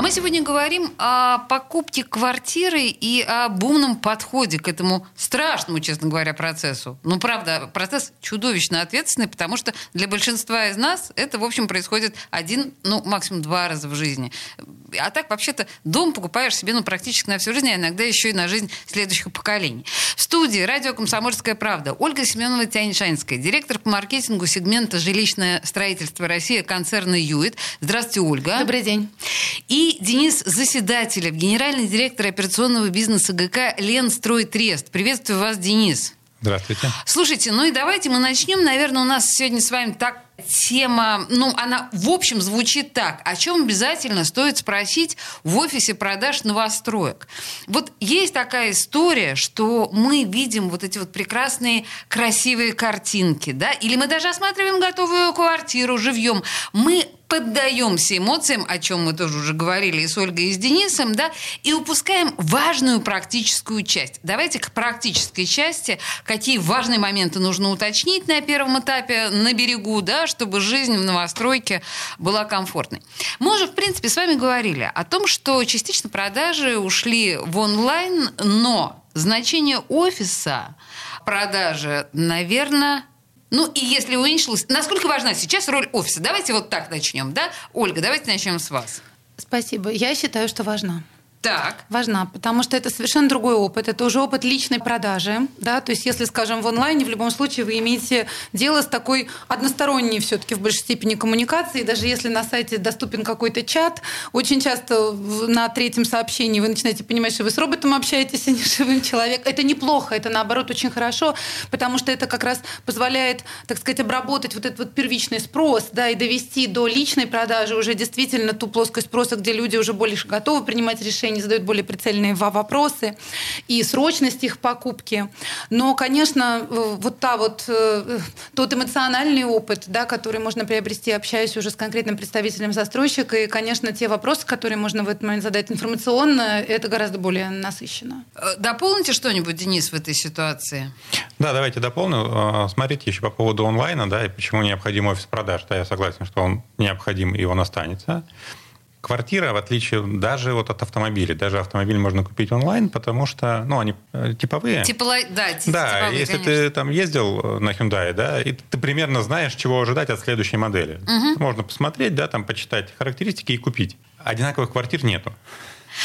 А мы сегодня говорим о покупке квартиры и о бумном подходе к этому страшному, честно говоря, процессу. Ну, правда, процесс чудовищно ответственный, потому что для большинства из нас это, в общем, происходит один, ну, максимум два раза в жизни. А так, вообще-то, дом покупаешь себе, ну, практически на всю жизнь, а иногда еще и на жизнь следующих поколений. В студии радио «Комсомольская правда» Ольга Семенова Тяньшанская, директор по маркетингу сегмента «Жилищное строительство России» концерна «Юит». Здравствуйте, Ольга. Добрый день. И Денис Заседателев, генеральный директор операционного бизнеса ГК «Ленстройтрест». Приветствую вас, Денис. Здравствуйте. Слушайте, ну и давайте мы начнем. Наверное, у нас сегодня с вами так тема, ну, она в общем звучит так. О чем обязательно стоит спросить в офисе продаж новостроек? Вот есть такая история, что мы видим вот эти вот прекрасные, красивые картинки, да, или мы даже осматриваем готовую квартиру живьем. Мы поддаемся эмоциям, о чем мы тоже уже говорили и с Ольгой, и с Денисом, да, и упускаем важную практическую часть. Давайте к практической части, какие важные моменты нужно уточнить на первом этапе на берегу, да, чтобы жизнь в новостройке была комфортной. Мы уже, в принципе, с вами говорили о том, что частично продажи ушли в онлайн, но значение офиса продажи, наверное, ну и если уменьшилась, насколько важна сейчас роль офиса? Давайте вот так начнем, да? Ольга, давайте начнем с вас. Спасибо. Я считаю, что важна. Так. Важна, потому что это совершенно другой опыт. Это уже опыт личной продажи. Да? То есть, если, скажем, в онлайне, в любом случае вы имеете дело с такой односторонней все таки в большей степени коммуникацией. Даже если на сайте доступен какой-то чат, очень часто на третьем сообщении вы начинаете понимать, что вы с роботом общаетесь, а не с живым человеком. Это неплохо, это наоборот очень хорошо, потому что это как раз позволяет, так сказать, обработать вот этот вот первичный спрос да, и довести до личной продажи уже действительно ту плоскость спроса, где люди уже больше готовы принимать решения они задают более прицельные вопросы и срочность их покупки. Но, конечно, э, вот та вот э, тот эмоциональный опыт, да, который можно приобрести, общаясь уже с конкретным представителем застройщика, и, конечно, те вопросы, которые можно в этот момент задать информационно, это гораздо более насыщенно. Э, дополните что-нибудь, Денис, в этой ситуации? Да, давайте дополню. Смотрите еще по поводу онлайна, да, и почему необходим офис продаж. Да, я согласен, что он необходим, и он останется. Квартира, в отличие даже вот от автомобиля, даже автомобиль можно купить онлайн, потому что, ну, они э, типовые. Типово, да, да, типовые, если конечно. ты там ездил э, на Hyundai, да, и ты примерно знаешь, чего ожидать от следующей модели. Угу. Можно посмотреть, да, там почитать характеристики и купить. Одинаковых квартир нету.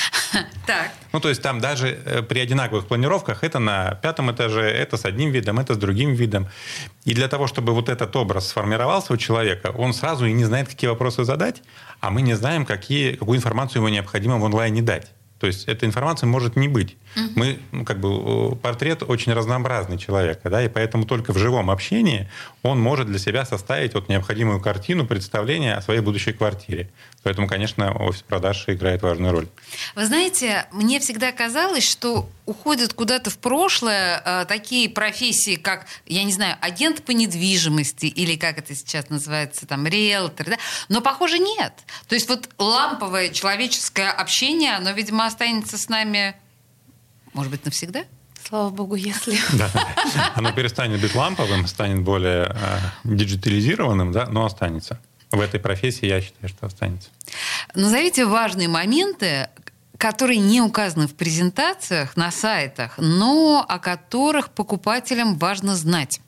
Так. Ну, то есть там даже э, при одинаковых планировках это на пятом этаже, это с одним видом, это с другим видом. И для того, чтобы вот этот образ сформировался у человека, он сразу и не знает, какие вопросы задать, а мы не знаем, какие, какую информацию ему необходимо в онлайне дать. То есть эта информация может не быть. Угу. Мы, ну, как бы, портрет очень разнообразный человека, да, и поэтому только в живом общении он может для себя составить вот необходимую картину, представление о своей будущей квартире. Поэтому, конечно, офис продаж играет важную роль. Вы знаете, мне всегда казалось, что уходят куда-то в прошлое э, такие профессии, как, я не знаю, агент по недвижимости или как это сейчас называется, там, риэлтор, да? но, похоже, нет. То есть вот ламповое человеческое общение, оно, видимо, останется с нами, может быть, навсегда? Слава богу, если. Да, оно перестанет быть ламповым, станет более э, диджитализированным, да, но останется в этой профессии, я считаю, что останется. Назовите важные моменты, которые не указаны в презентациях на сайтах, но о которых покупателям важно знать.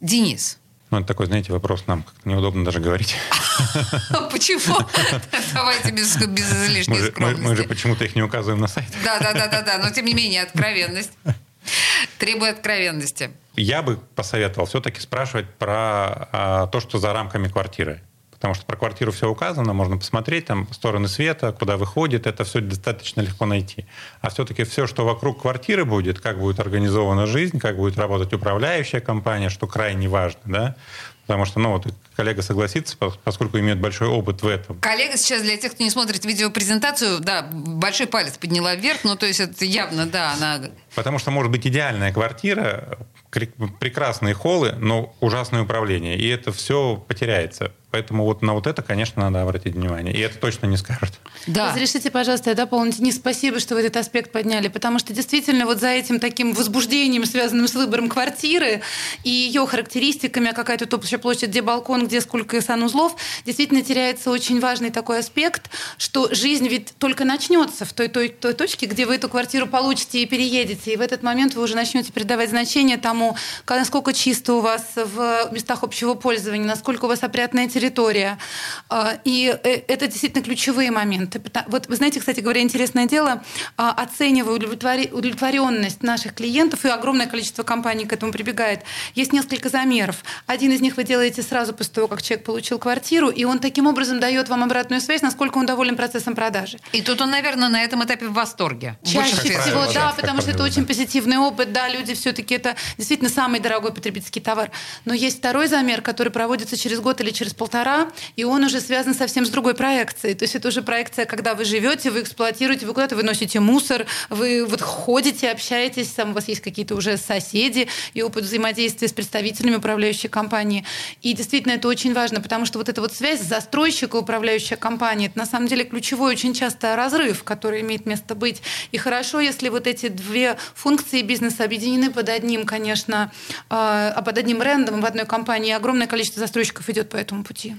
Денис. Ну, это такой, знаете, вопрос нам как-то неудобно даже говорить. Почему? Давайте без, излишней скромности. Мы, же почему-то их не указываем на сайтах. Да, да, да, да, да. Но тем не менее, откровенность. Требует откровенности. Я бы посоветовал все-таки спрашивать про а, то, что за рамками квартиры потому что про квартиру все указано, можно посмотреть, там стороны света, куда выходит, это все достаточно легко найти. А все-таки все, что вокруг квартиры будет, как будет организована жизнь, как будет работать управляющая компания, что крайне важно, да, Потому что, ну, вот коллега согласится, поскольку имеет большой опыт в этом. Коллега сейчас, для тех, кто не смотрит видеопрезентацию, да, большой палец подняла вверх, ну, то есть это явно, да, она... Потому что может быть идеальная квартира, прекрасные холлы, но ужасное управление. И это все потеряется. Поэтому вот на вот это, конечно, надо обратить внимание. И это точно не скажут. Да. Разрешите, пожалуйста, я дополнить. Не спасибо, что вы этот аспект подняли, потому что действительно вот за этим таким возбуждением, связанным с выбором квартиры и ее характеристиками, а какая тут общая площадь, где балкон, где сколько санузлов, действительно теряется очень важный такой аспект, что жизнь ведь только начнется в той, той, той точке, где вы эту квартиру получите и переедете. И в этот момент вы уже начнете придавать значение тому, насколько чисто у вас в местах общего пользования, насколько у вас опрятная территория. А, и э, это действительно ключевые моменты. Вот вы знаете, кстати говоря, интересное дело, а, оценивая удовлетворенность наших клиентов, и огромное количество компаний к этому прибегает, есть несколько замеров. Один из них вы делаете сразу после того, как человек получил квартиру, и он таким образом дает вам обратную связь, насколько он доволен процессом продажи. И тут он, наверное, на этом этапе в восторге. Чаще всего, да, да потому что это очень позитивный опыт, да, люди все-таки это действительно самый дорогой потребительский товар. Но есть второй замер, который проводится через год или через полтора и он уже связан совсем с другой проекцией. То есть это уже проекция, когда вы живете, вы эксплуатируете, вы куда-то выносите мусор, вы вот ходите, общаетесь, там у вас есть какие-то уже соседи и опыт взаимодействия с представителями управляющей компании. И действительно это очень важно, потому что вот эта вот связь застройщика и управляющая компания, это на самом деле ключевой очень часто разрыв, который имеет место быть. И хорошо, если вот эти две функции бизнеса объединены под одним, конечно, э, под одним брендом в одной компании. Огромное количество застройщиков идет по этому пути.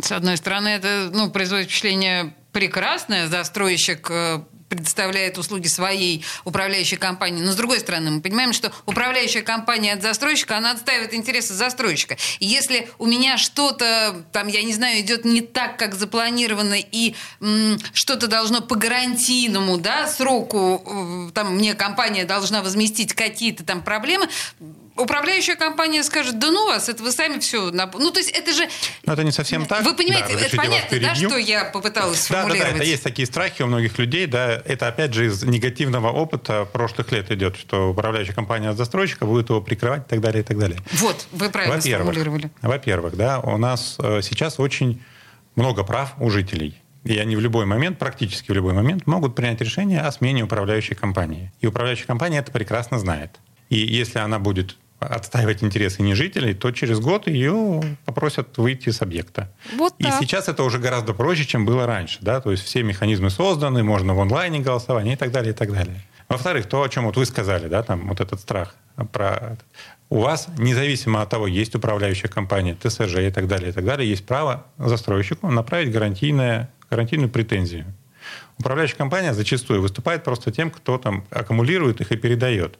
С одной стороны, это ну, производит впечатление прекрасное. Застройщик э, предоставляет услуги своей управляющей компании. Но с другой стороны, мы понимаем, что управляющая компания от застройщика, она отстаивает интересы застройщика. И если у меня что-то, там, я не знаю, идет не так, как запланировано, и м, что-то должно по гарантийному да, сроку, э, там, мне компания должна возместить какие-то там проблемы, управляющая компания скажет, да ну вас, это вы сами все... Ну, то есть это же... Но это не совсем так. Вы понимаете, да, это понятно, да, что я попыталась сформулировать? Да, да, да, это есть такие страхи у многих людей, да, это опять же из негативного опыта прошлых лет идет, что управляющая компания от застройщика будет его прикрывать и так далее, и так далее. Вот, вы правильно во-первых, сформулировали. Во-первых, да, у нас э, сейчас очень много прав у жителей. И они в любой момент, практически в любой момент, могут принять решение о смене управляющей компании. И управляющая компания это прекрасно знает. И если она будет отстаивать интересы не жителей, то через год ее попросят выйти с объекта. Вот и сейчас это уже гораздо проще, чем было раньше. Да? То есть все механизмы созданы, можно в онлайне голосование и так далее, и так далее. Во-вторых, то, о чем вот вы сказали, да, там вот этот страх про... У вас, независимо от того, есть управляющая компания, ТСЖ и так далее, и так далее, есть право застройщику направить гарантийное, гарантийную претензию. Управляющая компания зачастую выступает просто тем, кто там аккумулирует их и передает.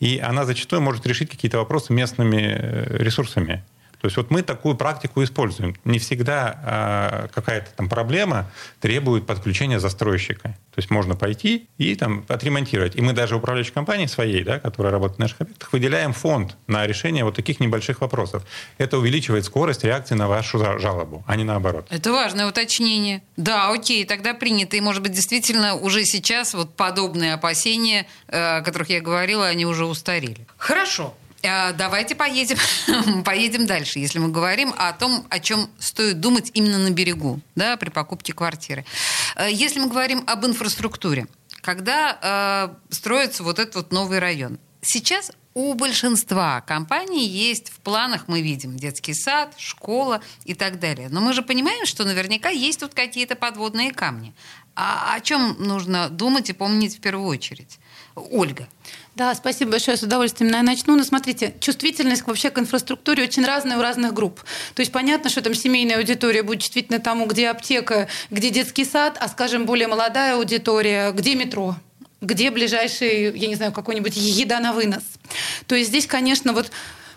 И она зачастую может решить какие-то вопросы местными э, ресурсами. То есть вот мы такую практику используем. Не всегда а, какая-то там проблема требует подключения застройщика. То есть можно пойти и там отремонтировать. И мы даже управляющей компании своей, да, которая работает на наших объектах, выделяем фонд на решение вот таких небольших вопросов. Это увеличивает скорость реакции на вашу жалобу, а не наоборот. Это важное уточнение. Да, окей, тогда принято. И, может быть, действительно уже сейчас вот подобные опасения, э, о которых я говорила, они уже устарели. Хорошо. А, давайте поедем, поедем дальше, если мы говорим о том, о чем стоит думать именно на берегу, да, при покупке квартиры. Э, если мы говорим об инфраструктуре, когда э, строится вот этот вот новый район, сейчас у большинства компаний есть в планах, мы видим, детский сад, школа и так далее. Но мы же понимаем, что наверняка есть тут какие-то подводные камни. А о чем нужно думать и помнить в первую очередь? Ольга. Да, спасибо большое, с удовольствием я начну. Но смотрите, чувствительность вообще к инфраструктуре очень разная у разных групп. То есть понятно, что там семейная аудитория будет чувствительна тому, где аптека, где детский сад, а, скажем, более молодая аудитория, где метро, где ближайший, я не знаю, какой-нибудь еда на вынос. То есть здесь, конечно, вот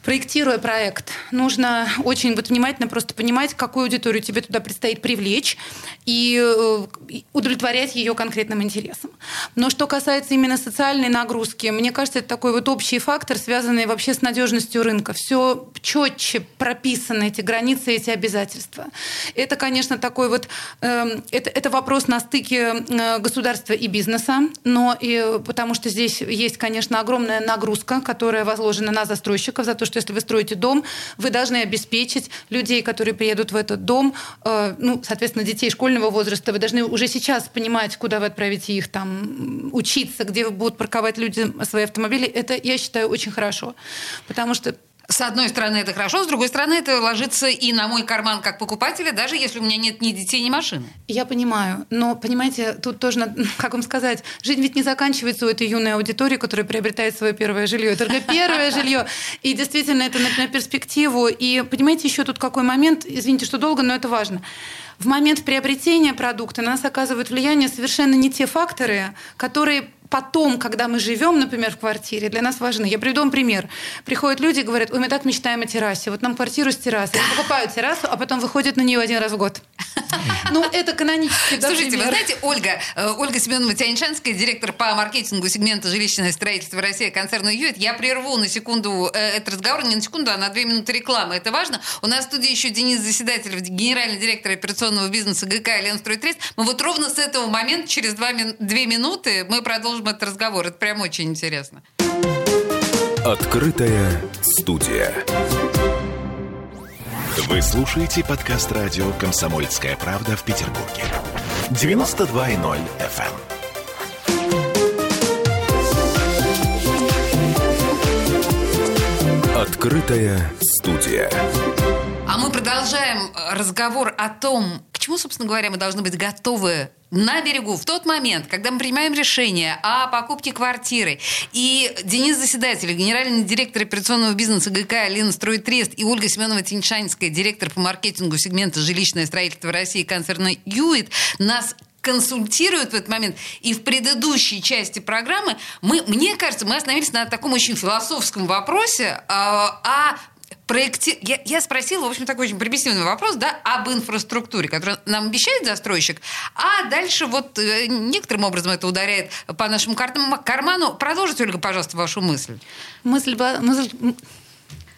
проектируя проект, нужно очень вот внимательно просто понимать, какую аудиторию тебе туда предстоит привлечь и э, удовлетворять ее конкретным интересам. Но что касается именно социальной нагрузки, мне кажется, это такой вот общий фактор, связанный вообще с надежностью рынка. Все четче прописаны эти границы, эти обязательства. Это, конечно, такой вот э, это, это вопрос на стыке э, государства и бизнеса, но и потому что здесь есть, конечно, огромная нагрузка, которая возложена на застройщиков за то, что если вы строите дом, вы должны обеспечить людей, которые приедут в этот дом, э, ну, соответственно, детей школьного возраста, вы должны уже сейчас понимать, куда вы отправите их там учиться, где будут парковать люди свои автомобили. Это, я считаю, очень хорошо. Потому что С одной стороны, это хорошо, с другой стороны, это ложится и на мой карман как покупателя, даже если у меня нет ни детей, ни машины. Я понимаю, но, понимаете, тут тоже, надо, как вам сказать, жизнь ведь не заканчивается у этой юной аудитории, которая приобретает свое первое жилье. Это только первое жилье. И действительно, это на перспективу. И, понимаете, еще тут какой момент, извините, что долго, но это важно в момент приобретения продукта на нас оказывают влияние совершенно не те факторы, которые потом, когда мы живем, например, в квартире, для нас важны. Я приведу вам пример. Приходят люди и говорят, ой, мы так мечтаем о террасе. Вот нам квартиру с террасой. Они покупают террасу, а потом выходят на нее один раз в год. Ну, это канонический да, Слушайте, пример. вы знаете, Ольга, э, Ольга Семенова Тяньшанская, директор по маркетингу сегмента жилищное строительство России концерна «Юит». Я прерву на секунду э, этот разговор, не на секунду, а на две минуты рекламы. Это важно. У нас в студии еще Денис Заседатель, генеральный директор операционного бизнеса ГК «Ленстройтрейд». Мы вот ровно с этого момента, через два, две минуты, мы продолжим этот разговор. Это прям очень интересно. Открытая студия. Вы слушаете подкаст радио «Комсомольская правда» в Петербурге. 92.0 FM. Эм. Открытая студия. А мы продолжаем разговор о том, к чему, собственно говоря, мы должны быть готовы на берегу в тот момент, когда мы принимаем решение о покупке квартиры, и Денис Заседатель, генеральный директор операционного бизнеса ГК «Алина Стройтрест» и Ольга Семенова-Тиньшанская, директор по маркетингу сегмента «Жилищное строительство России» концерна «Юит», нас консультируют в этот момент. И в предыдущей части программы мы, мне кажется, мы остановились на таком очень философском вопросе э, о проекти... я, я спросила, в общем, такой очень примитивный вопрос, да, об инфраструктуре, которую нам обещает застройщик, а дальше вот э, некоторым образом это ударяет по нашему карману. Продолжите, Ольга, пожалуйста, вашу мысль. Мысль, мысль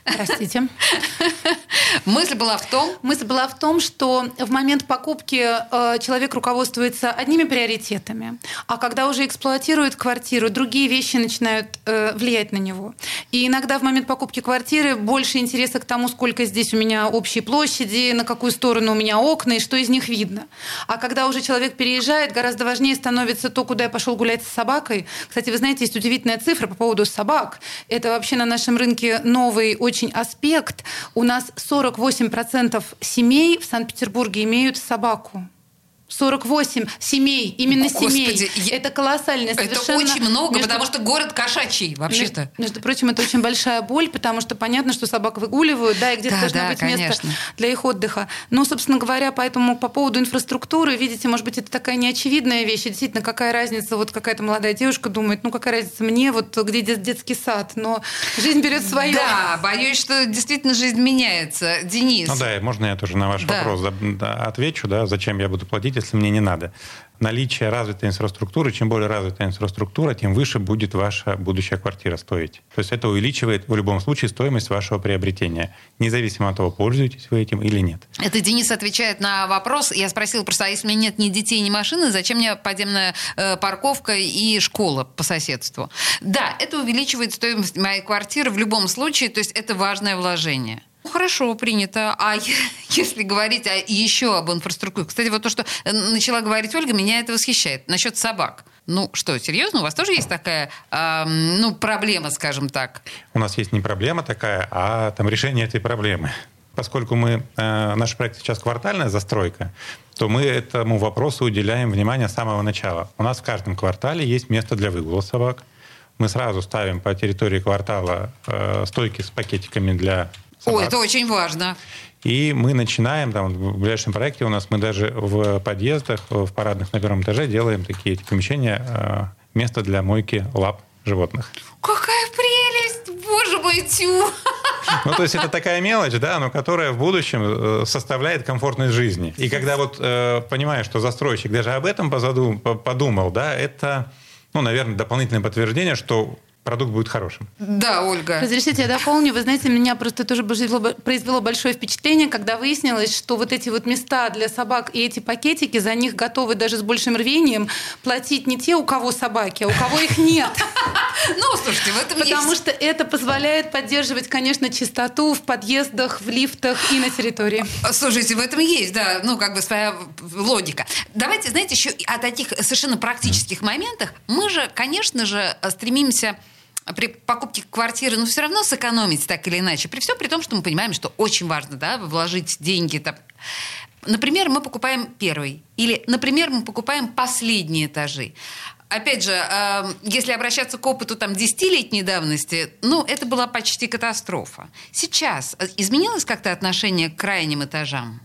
Простите. Мысль была в том? Мысль была в том, что в момент покупки э, человек руководствуется одними приоритетами, а когда уже эксплуатирует квартиру, другие вещи начинают э, влиять на него. И иногда в момент покупки квартиры больше интереса к тому, сколько здесь у меня общей площади, на какую сторону у меня окна и что из них видно. А когда уже человек переезжает, гораздо важнее становится то, куда я пошел гулять с собакой. Кстати, вы знаете, есть удивительная цифра по поводу собак. Это вообще на нашем рынке новый, очень аспект. У нас 48% семей в Санкт-Петербурге имеют собаку. 48 семей, именно Господи, семей. Я... Это колоссальное совершенно... Это очень много, между... потому что город кошачий вообще-то. Между, между прочим, это очень большая боль, потому что понятно, что собак выгуливают, да, и где-то да, должно да, быть конечно. место для их отдыха. Но, собственно говоря, поэтому по поводу инфраструктуры, видите, может быть, это такая неочевидная вещь. действительно, какая разница, вот какая-то молодая девушка думает, ну какая разница мне, вот где детский сад, но жизнь берет свое. Да, боюсь, что действительно жизнь меняется. Денис. Ну да, можно я тоже на ваш да. вопрос отвечу, да, зачем я буду платить, если мне не надо. Наличие развитой инфраструктуры, чем более развитая инфраструктура, тем выше будет ваша будущая квартира стоить. То есть это увеличивает в любом случае стоимость вашего приобретения, независимо от того, пользуетесь вы этим или нет. Это Денис отвечает на вопрос. Я спросила просто, а если у меня нет ни детей, ни машины, зачем мне подземная э, парковка и школа по соседству? Да, это увеличивает стоимость моей квартиры в любом случае, то есть это важное вложение. Хорошо, принято. А если говорить а еще об инфраструктуре? Кстати, вот то, что э, начала говорить Ольга, меня это восхищает. Насчет собак. Ну что, серьезно? У вас тоже есть такая, э, ну, проблема, скажем так? У нас есть не проблема такая, а там решение этой проблемы. Поскольку мы, э, наш проект сейчас квартальная застройка, то мы этому вопросу уделяем внимание с самого начала. У нас в каждом квартале есть место для выгула собак. Мы сразу ставим по территории квартала э, стойки с пакетиками для собак. Ой, это очень важно. И мы начинаем, там, в ближайшем проекте у нас мы даже в подъездах, в парадных на первом этаже делаем такие эти помещения, э, место для мойки лап животных. Какая прелесть! Боже мой, тю! Ну, то есть это такая мелочь, да, но которая в будущем э, составляет комфортность жизни. И когда вот э, понимаешь, что застройщик даже об этом подумал, да, это, ну, наверное, дополнительное подтверждение, что продукт будет хорошим. Да, Ольга. Разрешите, я дополню. Вы знаете, меня просто тоже произвело большое впечатление, когда выяснилось, что вот эти вот места для собак и эти пакетики, за них готовы даже с большим рвением платить не те, у кого собаки, а у кого их нет. Ну, слушайте, в этом Потому что это позволяет поддерживать, конечно, чистоту в подъездах, в лифтах и на территории. Слушайте, в этом есть, да, ну, как бы своя логика. Давайте, знаете, еще о таких совершенно практических моментах. Мы же, конечно же, стремимся при покупке квартиры, ну, все равно сэкономить так или иначе. При всем при том, что мы понимаем, что очень важно, да, вложить деньги. Там. Например, мы покупаем первый. Или, например, мы покупаем последние этажи опять же, э, если обращаться к опыту там 10-летней давности, ну, это была почти катастрофа. Сейчас э, изменилось как-то отношение к крайним этажам?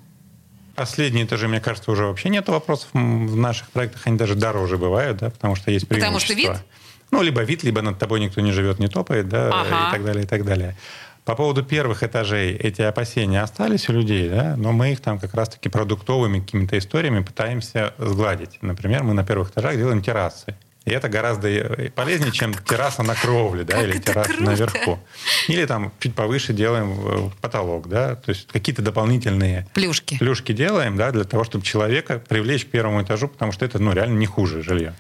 Последние этажи, мне кажется, уже вообще нет вопросов. В наших проектах они даже дороже бывают, да, потому что есть преимущества. Потому что вид? Ну, либо вид, либо над тобой никто не живет, не топает, да, ага. и так далее, и так далее. По поводу первых этажей эти опасения остались у людей, да, но мы их там как раз-таки продуктовыми какими-то историями пытаемся сгладить. Например, мы на первых этажах делаем террасы. И это гораздо э, полезнее, чем терраса на кровле, да, или терраса круто. наверху. Или там чуть повыше делаем э, потолок, да, то есть какие-то дополнительные плюшки. плюшки делаем, да, для того, чтобы человека привлечь к первому этажу, потому что это, ну, реально не хуже жилье.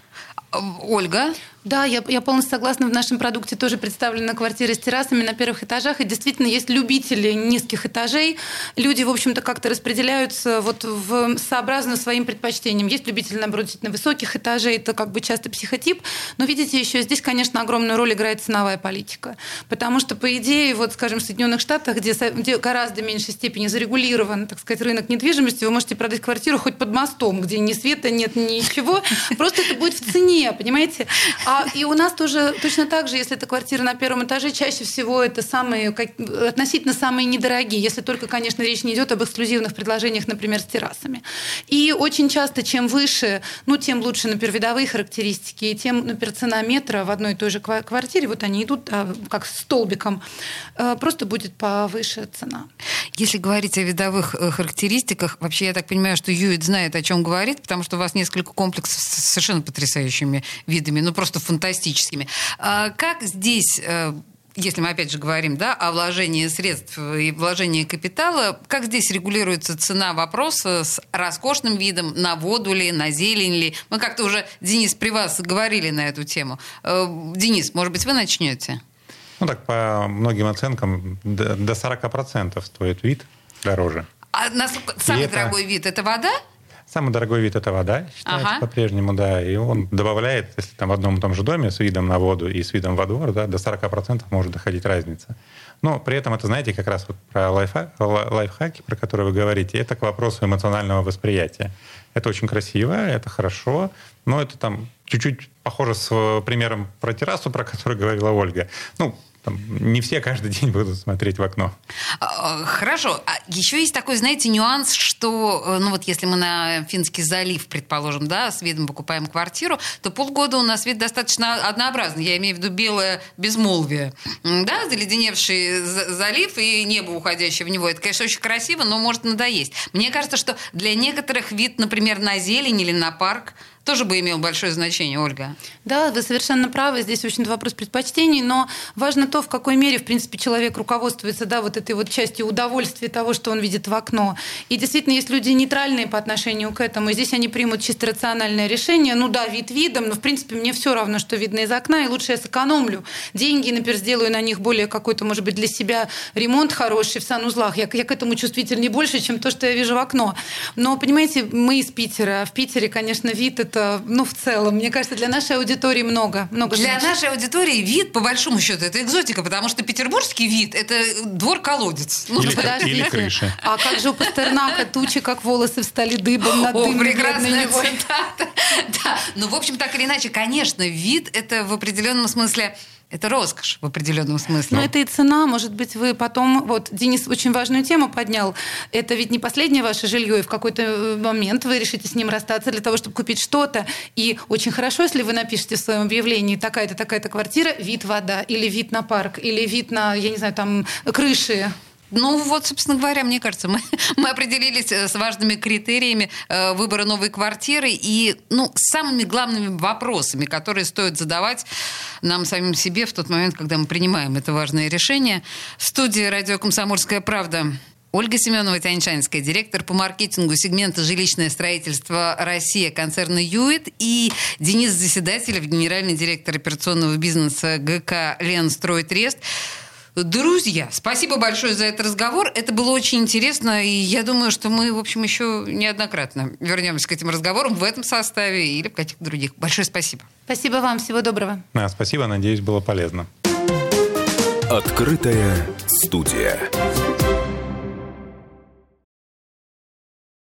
Ольга? Да, я, я полностью согласна. В нашем продукте тоже представлены квартиры с террасами на первых этажах. И действительно есть любители низких этажей. Люди, в общем-то, как-то распределяются вот в, сообразно своим предпочтениям. Есть любители, наоборот, действительно высоких этажей. Это как бы часто психотип. Но видите, еще здесь, конечно, огромную роль играет ценовая политика. Потому что, по идее, вот, скажем, в Соединенных Штатах, где, где гораздо меньшей степени зарегулирован, так сказать, рынок недвижимости, вы можете продать квартиру хоть под мостом, где ни света нет, ничего. Просто это будет в цене, понимаете? А и у нас тоже точно так же, если это квартира на первом этаже, чаще всего это самые, как, относительно самые недорогие, если только, конечно, речь не идет об эксклюзивных предложениях, например, с террасами. И очень часто, чем выше, ну, тем лучше, например, видовые характеристики, и тем, например, цена метра в одной и той же квартире, вот они идут а, как столбиком, э, просто будет повыше цена. Если говорить о видовых э, характеристиках, вообще я так понимаю, что Юит знает, о чем говорит, потому что у вас несколько комплексов с совершенно потрясающими видами, ну просто фантастическими. А как здесь э, если мы опять же говорим да, о вложении средств и вложении капитала, как здесь регулируется цена вопроса с роскошным видом на воду ли, на зелень ли? Мы как-то уже, Денис, при вас говорили на эту тему. Э, Денис, может быть, вы начнете? Ну так, по многим оценкам, до 40% стоит вид дороже. А насколько, самый это... дорогой вид – это вода? Самый дорогой вид это вода, считается ага. по-прежнему, да. И он добавляет, если там в одном и том же доме с видом на воду и с видом во двор, да, до 40% может доходить разница. Но при этом это, знаете, как раз вот про лайфхак, лайфхаки, про которые вы говорите, это к вопросу эмоционального восприятия. Это очень красиво, это хорошо, но это там чуть-чуть похоже с примером про террасу, про который говорила Ольга. Ну, не все каждый день будут смотреть в окно. А, хорошо. А еще есть такой, знаете, нюанс, что, э, ну вот если мы на Финский залив, предположим, да, с видом покупаем квартиру, то полгода у нас вид достаточно однообразный. Я имею в виду белое безмолвие. Да, заледеневший залив и небо, уходящее в него. Это, конечно, очень красиво, но может надоесть. Мне кажется, что для некоторых вид, например, на зелень или на парк тоже бы имел большое значение, Ольга. Да, вы совершенно правы. Здесь очень вопрос предпочтений, но важно то, в какой мере, в принципе, человек руководствуется да, вот этой вот частью удовольствия того, что он видит в окно. И действительно, есть люди нейтральные по отношению к этому, и здесь они примут чисто рациональное решение. Ну да, вид видом, но, в принципе, мне все равно, что видно из окна, и лучше я сэкономлю деньги, например, сделаю на них более какой-то, может быть, для себя ремонт хороший в санузлах. Я, я к этому чувствительнее больше, чем то, что я вижу в окно. Но, понимаете, мы из Питера, в Питере, конечно, вид — это это, ну, в целом, мне кажется, для нашей аудитории много. много для значит. нашей аудитории вид, по большому счету, это экзотика, потому что петербургский вид – это двор-колодец. Ну, или, подождите. Или крыша. А как же у Пастернака тучи, как волосы встали дыбом над О, прекрасная цитата. Да. Ну, в общем, так или иначе, конечно, вид – это в определенном смысле это роскошь в определенном смысле. Но это и цена. Может быть, вы потом... Вот Денис очень важную тему поднял. Это ведь не последнее ваше жилье, и в какой-то э, момент вы решите с ним расстаться для того, чтобы купить что-то. И очень хорошо, если вы напишете в своем объявлении такая-то, такая-то квартира, вид вода, или вид на парк, или вид на, я не знаю, там, крыши ну вот, собственно говоря, мне кажется, мы, мы определились э, с важными критериями э, выбора новой квартиры и ну, самыми главными вопросами, которые стоит задавать нам самим себе в тот момент, когда мы принимаем это важное решение. В студии «Радио Комсомольская правда» Ольга Семенова Тяньшанская, директор по маркетингу сегмента «Жилищное строительство Россия» концерна «Юит» и Денис Заседателев, генеральный директор операционного бизнеса ГК «Ленстрой-Трест». Друзья, спасибо большое за этот разговор. Это было очень интересно, и я думаю, что мы, в общем, еще неоднократно вернемся к этим разговорам в этом составе или в каких-то других. Большое спасибо. Спасибо вам, всего доброго. Да, спасибо, надеюсь, было полезно. Открытая студия.